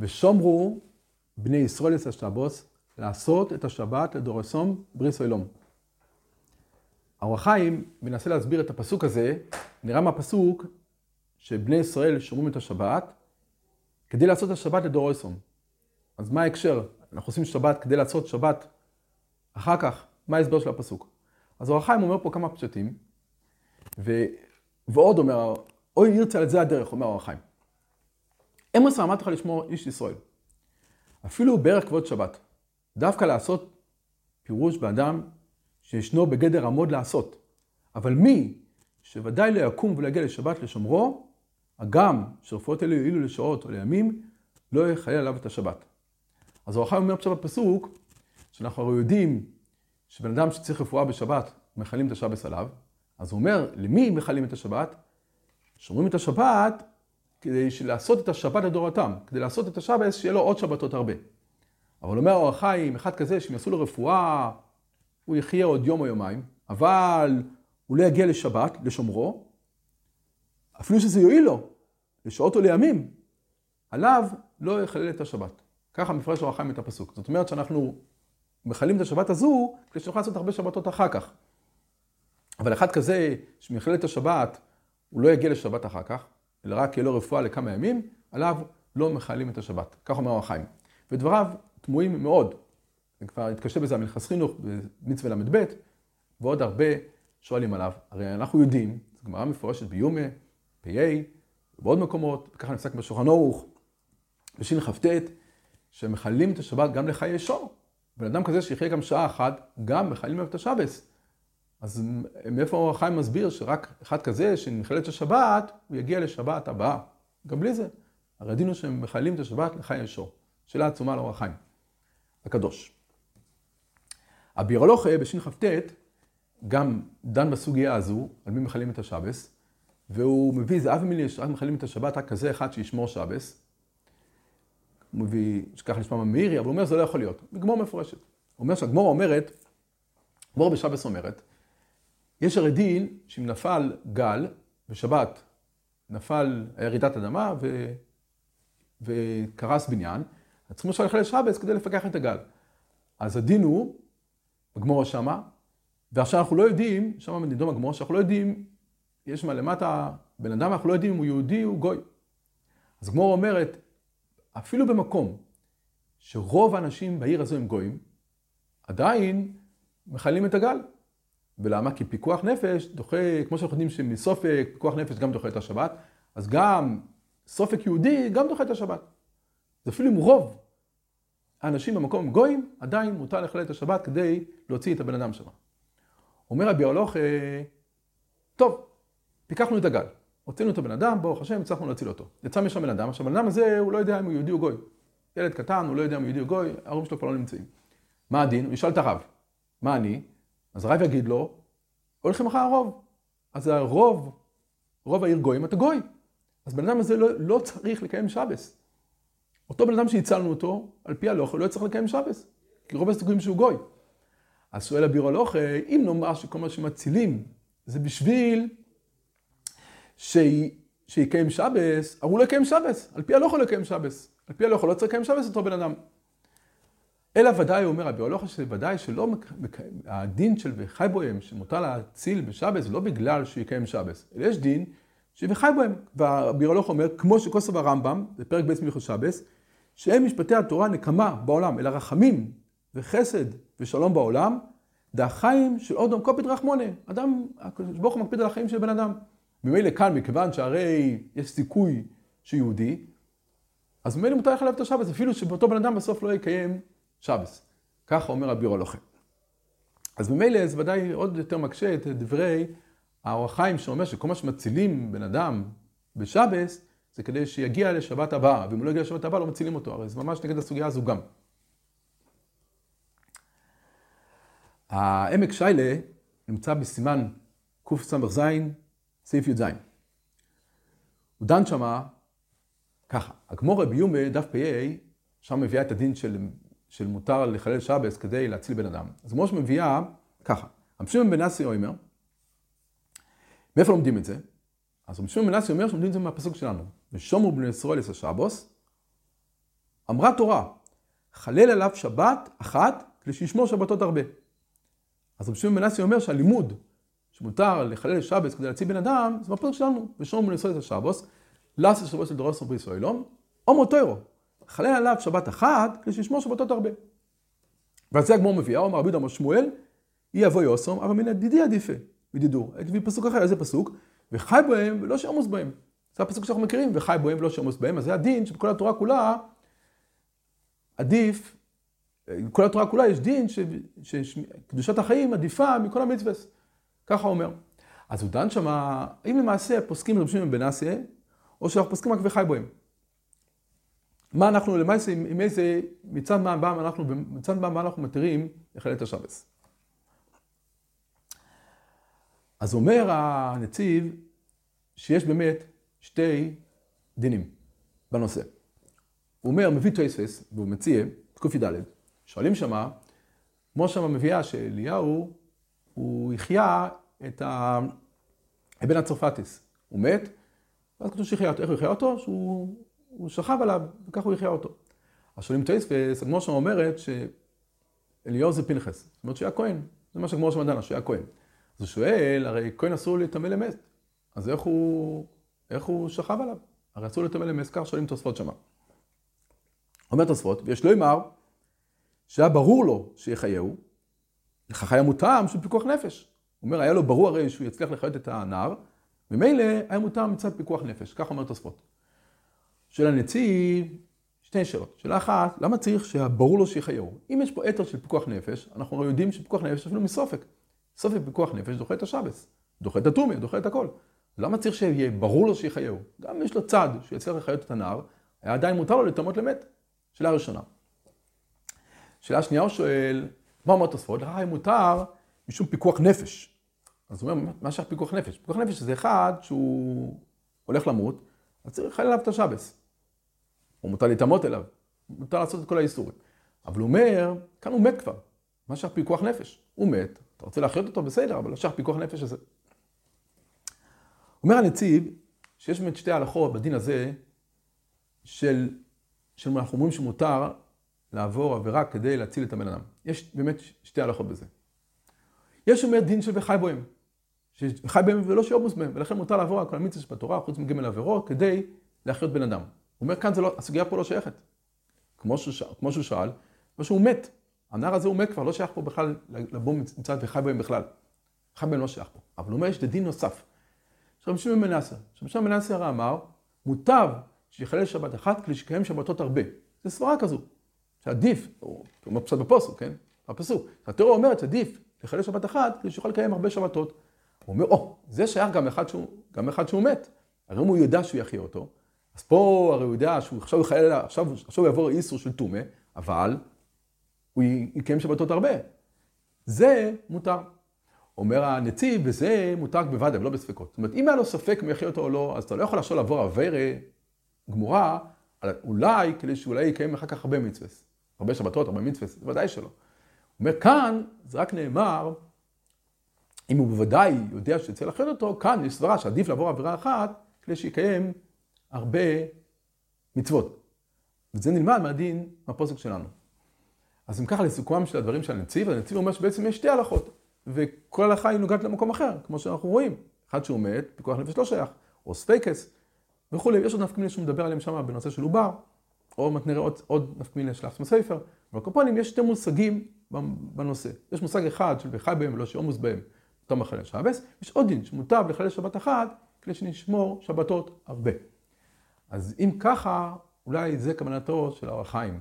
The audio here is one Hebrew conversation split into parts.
ושומרו בני ישראל את השבוס, לעשות את השבת לדורסום בריס אילום. האור החיים מנסה להסביר את הפסוק הזה, נראה מהפסוק שבני ישראל שומרים את השבת כדי לעשות את השבת לדורסום. אז מה ההקשר? אנחנו עושים שבת כדי לעשות שבת אחר כך, מה ההסבר של הפסוק? אז אור החיים אומר פה כמה פשטים, ו... ועוד אומר, אוי ירצה על זה הדרך, אומר אור אמרתי לך לשמור איש ישראל. אפילו בערך כבוד שבת. דווקא לעשות פירוש באדם שישנו בגדר עמוד לעשות. אבל מי שוודאי לא יקום ולא יגיע לשבת לשומרו, הגם שרפואות אלו יועילו לשעות או לימים, לא יחיה עליו את השבת. אז החיים אומר עכשיו בפסוק, שאנחנו הרי יודעים שבן אדם שצריך רפואה בשבת, מכלים את השבת עליו, אז הוא אומר, למי מכלים את השבת? שומרים את השבת כדי לעשות את השבת לדורתם, כדי לעשות את השבת שיהיה לו עוד שבתות הרבה. אבל אומר אור החיים, אחד כזה שאם יעשו לו רפואה, הוא יחיה עוד יום או יומיים, אבל הוא לא יגיע לשבת, לשומרו, אפילו שזה יועיל לו, לשעות או לימים, עליו לא יחלל את השבת. ככה מפרש אור החיים את הפסוק. זאת אומרת שאנחנו מכלים את השבת הזו, כדי שנוכל לעשות הרבה שבתות אחר כך. אבל אחד כזה, שמכלל את השבת, הוא לא יגיע לשבת אחר כך, אלא רק יהיה לו רפואה לכמה ימים, עליו לא מכלים את השבת. כך אומר החיים. ודבריו תמוהים מאוד. כבר התקשה בזה המלכס חינוך במצווה ל"ב, ועוד הרבה שואלים עליו. הרי אנחנו יודעים, זו גמרא מפורשת ביומה, פ"א, ובעוד מקומות, וככה נפסק בשולחן ערוך, בשכ"ט, שמכלים את השבת גם לחיי שור. בן אדם כזה שיחיה גם שעה אחת, גם מכלים את השבס. אז מאיפה אור החיים מסביר שרק אחד כזה שנכלל את השבת, הוא יגיע לשבת הבאה. גם בלי זה. הרי הדין הוא שהם מכלים את השבת לחיי שור. שאלה עצומה לאור החיים. הקדוש. הבירולוכה בשכ"ט גם דן בסוגיה הזו, על מי מכלים את השבס, והוא מביא אבי מילי שרק מכלים את השבת, רק כזה אחד שישמור שבס. הוא מביא, שככה נשמע ממאירי, אבל הוא אומר זה לא יכול להיות. גמור מפורשת. הוא אומר שהגמור אומרת, גמור בשבס אומרת, יש הרי דין שאם נפל גל בשבת, נפל, היה רעידת אדמה ו... וקרס בניין, אז צריכים עכשיו ללכת לשבס כדי לפקח את הגל. אז הדין הוא, הגמורה שמה, ועכשיו אנחנו לא יודעים, שמה נידום הגמורה, שאנחנו לא יודעים, יש מה למטה בן אדם, אנחנו לא יודעים אם הוא יהודי או גוי. אז הגמורה אומרת, אפילו במקום שרוב האנשים בעיר הזו הם גויים, עדיין מכלים את הגל. ולמה? כי פיקוח נפש דוחה, כמו שאנחנו יודעים שמסופק, פיקוח נפש גם דוחה את השבת, אז גם סופק יהודי גם דוחה את השבת. זה אפילו אם רוב האנשים במקום הם גויים, עדיין מותר לחלל את השבת כדי להוציא את הבן אדם שם. אומר רבי אה, טוב, פיקחנו את הגל, הוצאנו את הבן אדם, ברוך השם, הצלחנו להציל אותו. יצא משם בן אדם, עכשיו בן אדם הזה, הוא לא יודע אם הוא יהודי או גוי. ילד קטן, הוא לא יודע אם הוא יהודי או גוי, ההורים שלו כבר לא נמצאים. מה הדין? הוא ישאל את הרב, מה אני? אז הרב יגיד לו, הולכים אחרי הרוב. אז הרוב, רוב העיר גויים, אתה גוי. אז בן אדם הזה לא, לא צריך לקיים שבס. אותו בן אדם שהצלנו אותו, על פי הלוך, לא צריך לקיים שבס. כי רוב הסיכויים שהוא גוי. אז שואל הבירו הלוך, אם נאמר שכל מה שמצילים זה בשביל שיקיים שבס, אבל הוא לא שבס. על פי הלוך הוא לא יקיים שבס. על פי הלוך הוא לא צריך לקיים שבס אותו בן אדם. אלא ודאי, אומר רבי הולכה, שוודאי שלא, הדין של וחי בוהם, שמותר להציל בשבס, זה לא בגלל שהוא יקיים שבס, אלא יש דין שוחי בוהם. ורבי הולכה אומר, כמו שכוסף הרמב"ם, זה פרק ב' מלכות שבס, שהם משפטי התורה נקמה בעולם, אלא רחמים וחסד ושלום בעולם, דהחיים של אודום קופית רחמונה. אדם, הקדוש ברוך הוא מקפיד על החיים של בן אדם. ממילא כאן, מכיוון שהרי יש סיכוי שהוא יהודי, אז ממילא מותר לך את השבס, אפילו שבאותו בן אדם בסוף לא יקיים שבס. ככה אומר הבירו הלוחם. אז ממילא זה ודאי עוד יותר מקשה את דברי האור החיים שאומר שכל מה שמצילים בן אדם בשבס, זה כדי שיגיע לשבת הבאה, ואם הוא לא יגיע לשבת הבאה לא מצילים אותו, הרי זה ממש נגד הסוגיה הזו גם. העמק שיילה נמצא בסימן קס"ז, סעיף י"ז. הוא דן שמה ככה, הגמורה ביומה, דף פ"א, שם מביאה את הדין של של מותר לחלל שבס כדי להציל בן אדם. אז כמו שמביאה, ככה, המשום בן נאסי אומר, מאיפה לומדים את זה? אז המשום בן נאסי אומר שלומדים את זה מהפסוק שלנו. ושומרו בני ישראל את השבוס, אמרה תורה, חלל עליו שבת אחת כדי שישמור שבתות הרבה. אז רבי שמעון מנסי אומר שהלימוד שמותר לחלל שבת כדי להציל בן אדם, זה בפרק שלנו, ושום מנסות את השבוס, לאס שבוס של דורס ובריס ואילום, או מוטוירו, חלל עליו שבת אחת כדי שישמור שבתות הרבה. ועל זה הגמור מביאה, אומר רבי דמר שמואל, אי אבוי אוסום, אבל מן הדידי עדיפה, בדידור. הביא פסוק אחר, איזה פסוק? וחי בהם ולא שעמוס בהם. זה הפסוק שאנחנו מכירים, וחי בהם ולא שעמוס בהם, אז זה הדין שבכל התורה כולה עדיף, בכל התורה כולה יש דין שקדושת החיים עדיפה מכל המצווה. ככה אומר. אז הוא דן שמה, האם למעשה פוסקים רבי שמעון בן אסיה, או שאנחנו פוסקים רק וחי בהם. מה אנחנו למעשה, עם איזה, מצד מה הבא אנחנו, מצד מה אנחנו מתירים לחלל את השבס. אז אומר הנציב שיש באמת שתי דינים בנושא. הוא אומר, מביא טייסס, והוא מציע, תק"ד, שואלים שמה, כמו שמה מביאה שאליהו, הוא החיה את הבן הצרפטיס. הוא מת, ואז כתוב שהחיה אותו. איך הוא החיה אותו? שהוא שכב עליו, וככה הוא החיה אותו. אז שואלים טייסס, הגמור שם אומרת שאליהו זה פנחס. זאת אומרת שהיה כהן. זה מה שהגמור שם דנה, שהיה כהן. אז הוא שואל, הרי כהן אסור להתאמן למת. אז איך הוא, איך הוא שכב עליו? הרי אסור להתאמן למת, כך שואלים תוספות שמה. אומר תוספות, ויש לו אמר, שהיה ברור לו שיחייהו, לכך היה מוטעם של פיקוח נפש. הוא אומר, היה לו ברור הרי שהוא יצליח לחיות את הנער, ממילא היה מוטעם מצד פיקוח נפש, כך אומר תוספות. שאלה הנציב, שתי שאלות. שאלה אחת, למה צריך שהברור לו שיחייהו? אם יש פה אתר של פיקוח נפש, אנחנו יודעים שפיקוח נפש אפילו מסופק. סופק פיקוח נפש דוחה את השבס, דוחה את הטומי, דוחה את הכל. למה צריך שיהיה ברור לו שיחייהו? גם אם יש לו צד שיצליח לחיות את הנער, היה עדיין מותר לו לטמות למת. שאלה ראשונה. שאלה שנייה הוא שואל, מה אומר תוספות? לך מותר משום פיקוח נפש. אז הוא אומר, מה שייך פיקוח נפש? פיקוח נפש זה אחד שהוא הולך למות, אז צריך לחייל עליו את השבס. או מותר להתאמות אליו, מותר לעשות את כל האיסורים. אבל הוא אומר, כאן הוא מת כבר. מה שייך פיקוח נפש? הוא מת, אתה רוצה להחיות אותו בסדר, אבל לא שייך פיקוח נפש הזה. אומר הנציב, שיש באמת שתי הלכות בדין הזה, של, של אנחנו אומרים שמותר לעבור עבירה כדי להציל את הבן אדם. יש באמת שתי הלכות בזה. יש אומר דין של וחי בוהם, שחי בהם ולא שיובוס בהם, ולכן מותר לעבור על כל המצווה שבתורה, חוץ מגמל עבירות, כדי להחיות בן אדם. הוא אומר כאן, לא, הסוגיה פה לא שייכת. כמו שהוא, כמו שהוא שאל, כמו שהוא מת. הנער הזה הוא מת כבר, לא שייך פה בכלל לבוא מצד וחי בהם בכלל. חי בהם לא שייך פה. אבל הוא אומר, יש דין נוסף. רבי שמעון בן נאסר. רבי שמעון בן נאסר אמר, מוטב שיחלל שבת אחת כדי שיקיים שבתות הרבה. זה סברה כזו. שעדיף, הוא אומר פשוט בפוסק, כן? בפסוק. התיאוריה אומרת שעדיף לחלל שבת אחת כדי שיוכל לקיים הרבה שבתות. הוא אומר, או, oh, זה שייך גם אחד שהוא, גם אחד שהוא מת. הרי אם הוא יודע שהוא יחיה אותו, אז פה הרי הוא יודע שהוא עכשיו יחלל, עכשיו, עכשיו הוא יעבור איסור של טומא, אבל הוא יקיים שבתות הרבה. זה מותר. אומר הנציב, וזה מותר בוודאי ולא בספקות. זאת אומרת, אם היה לו ספק אם יחיה אותו או לא, אז אתה לא יכול עכשיו לעבור אביירה גמורה, אולי כדי שאולי יקיים אחר כך הרבה מצווה. הרבה שבתות, הרבה מצווה, ודאי שלא. הוא אומר, כאן זה רק נאמר, אם הוא בוודאי יודע שצריך לחיות אותו, כאן יש סברה שעדיף לעבור עבירה אחת כדי שיקיים הרבה מצוות. וזה נלמד מהדין, מהפוסק שלנו. אז אם ככה לסיכומם של הדברים של הנציב, הנציב אומר שבעצם יש שתי הלכות, וכל הלכה היא נוגעת למקום אחר, כמו שאנחנו רואים. אחד שהוא מת, פיקוח נפש לא שייך, או ספייקס וכולי. יש עוד נפקמינים שהוא מדבר עליהם שם בנושא של עובר, או נראה עוד, עוד נפקמינים של עצמו ספר. אבל קופונים יש שתי מושגים בנושא. יש מושג אחד של וחי בהם ולא שעומוס בהם, אותו מחלל שבס, יש עוד דין שמוטב לחלל שבת אחת כדי שנשמור שבתות הרבה. אז אם ככה, אולי זה כוונתו של האור החיים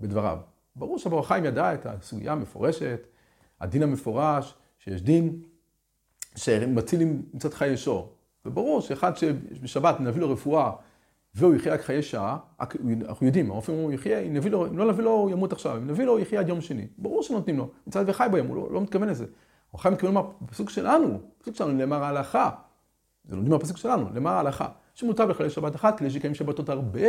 בדבריו. ברור שהאור החיים ידע את הסוגיה המפורשת, הדין המפורש, שיש דין שמציל מצד חיי שור. וברור שאחד שבשבת נביא לו רפואה והוא יחיה רק חיי שעה, אנחנו יודעים, הרופאים אומרים, יחיה, אם נביא לו, אם לא נביא לו, הוא ימות עכשיו, אם נביא לו, הוא יחיה עד יום שני. ברור שנותנים לו, מצד וחי בהם, הוא לא, לא מתכוון לזה. חי מתכוון לומר, בפסוק שלנו, בפסוק שלנו נאמר ההלכה. זה לומדים מהפסוק שלנו, נאמר ההלכה. שמוטב לחלל שבת אחת כדי שיקיים שבתות הרבה,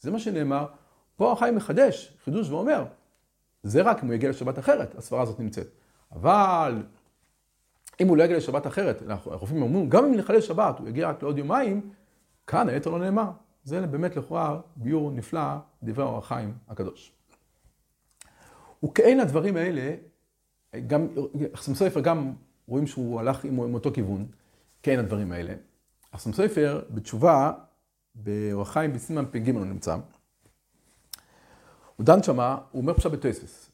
זה מה שנאמר. פה החיים מחדש, חידוש ואומר, זה רק אם הוא יגיע לשבת אחרת, הסברה הזאת נמצאת. אבל אם הוא לא יגיע לשבת אחרת, הרופאים אומרים, גם אם נחלל שבת, הוא יגיע רק לעוד יומיים, כאן היתר לא נאמר. זה באמת לכאורה ביור נפלא, דברי אור החיים הקדוש. וכאין הדברים האלה, גם, סופר גם רואים שהוא הלך עם אותו כיוון, כאין הדברים האלה. חסם סופר בתשובה, באור החיים בסימן פ"ג הוא נמצא. הוא דן שמה, הוא אומר פשוט בתוסס.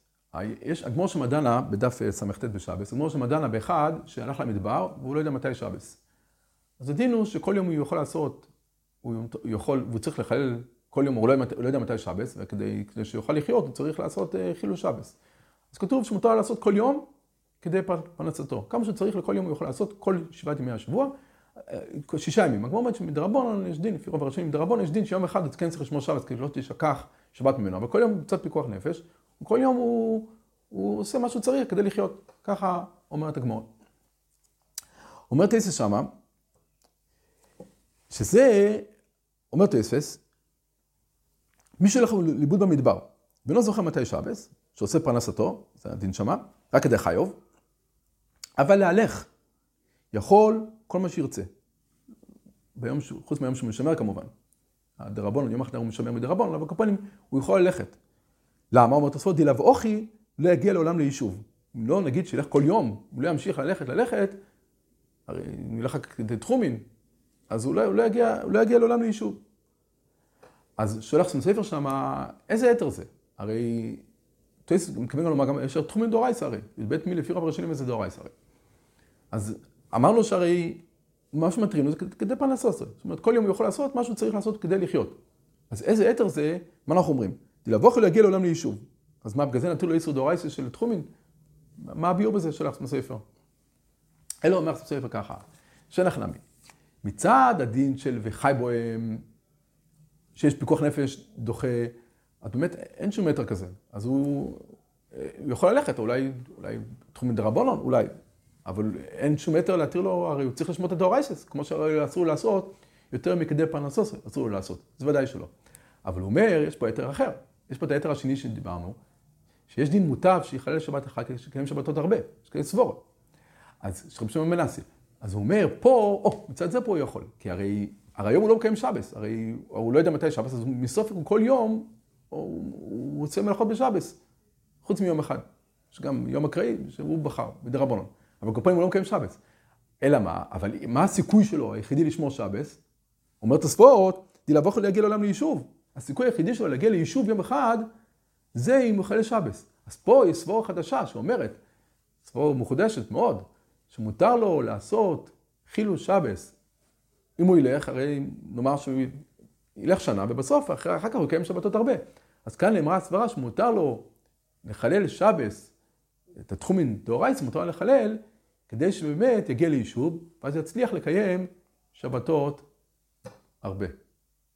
יש אדמו"ר שמדנה בדף אה, סט בשבס, אדמו"ר שמדנה באחד שהלך למדבר והוא לא יודע מתי שבס. אז הדין הוא שכל יום הוא יכול לעשות, הוא יכול, והוא צריך לחלל כל יום, הוא לא, הוא לא יודע מתי שבס, וכדי שיוכל לחיות הוא צריך לעשות אה, חילול שבס. אז כתוב שמותר לעשות כל יום כדי פרנסתו. כמה שצריך לכל יום הוא יכול לעשות כל שבעת ימי השבוע, שישה ימים. הגמור אומרת שמדרבון יש דין, לפי רוב הראשונים מדרבון יש דין שיום אחד אתה כן צריך לשמור שבס כדי לא תשכח שבת ממנו, אבל כל יום קצת פיקוח נפש, וכל יום הוא, הוא עושה מה שהוא צריך כדי לחיות. ככה אומרת הגמור. אומר טייסס שמה, שזה, אומר טייסס, מי שהולך לאיבוד במדבר, ולא זוכר מתי שבס, שעושה פרנסתו, זה הדין שמה, רק כדי חיוב, אבל להלך, יכול כל מה שירצה. ביום, חוץ מהיום שהוא משמר כמובן. הדרבון, יום אחר הוא משמר מדרבון, אבל כפונים הוא יכול ללכת. למה? אומר תוספות, דילב אוכי לא יגיע לעולם ליישוב. אם לא נגיד שילך כל יום, הוא לא ימשיך ללכת, ללכת, הרי אם ילך כדי תחומין, אז הוא לא, הוא לא, יגיע, הוא לא יגיע לעולם ליישוב. אז שולח שם ספר שם, איזה יתר זה? הרי, מתכוון לומר גם, יש תחומים דאורייסא הרי, בית מי לפי רב ראשונים איזה דאורייסא הרי. אז אמרנו שהרי מה שמטרינו זה כדי פרנסות. זאת אומרת, כל יום הוא יכול לעשות מה שהוא צריך לעשות כדי לחיות. אז איזה יתר זה, מה אנחנו אומרים? דלבוך להגיע לעולם ליישוב. אז מה, בגלל זה נתנו לו איסור דאורייסא של תחומין? מה הביאור בזה של אחסם ספר? אלו אומר אחסם ספר ככה, שאינך נמי. מצד הדין של וחי בוהם, שיש פיקוח נפש דוחה, אז באמת אין שום מטר כזה. אז הוא, הוא יכול ללכת, אולי, אולי תחומין דרבנון, אולי. אבל אין שום מטר להתיר לו, הרי הוא צריך לשמור את הדאורייסס, כמו שאסור לעשות, יותר מכדי פרנסוס, אסור לו לעשות. זה ודאי שלא. אבל הוא אומר, יש פה יתר אחר. יש פה את היתר השני שדיברנו, שיש דין מוטב שיכלל שבת אחת, יש שבתות הרבה, יש כאלה סבורות. אז יש רבי שמעון מנסי. אז הוא אומר, פה, או, מצד זה פה הוא יכול. כי הרי, הרי היום הוא לא מקיים שבס, הרי הוא לא יודע מתי שבס, אז מסוף כל יום הוא, עושה מלאכות בשבס, חוץ מיום אחד. יש גם יום אקראי שהוא בחר, בדרבנון. אבל כל פעם הוא לא מקיים שבס. אלא מה? אבל מה הסיכוי שלו, היחידי לשמור שבס? אומר תוספות, דלבוך להגיע לעולם ליישוב. הסיכוי היחידי שלו להגיע ליישוב יום אחד, זה אם הוא חלל שבס. אז פה יש סבורה חדשה שאומרת, סבורה מחודשת מאוד, שמותר לו לעשות חילול שבס. אם הוא ילך, הרי נאמר שהוא ילך שנה, ובסוף, אחר, אחר כך הוא יקיים שבתות הרבה. אז כאן נאמרה הסברה שמותר לו לחלל שבס, את התחומין דאורייס, מותר לו לחלל, כדי שבאמת יגיע ליישוב, ואז יצליח לקיים שבתות הרבה.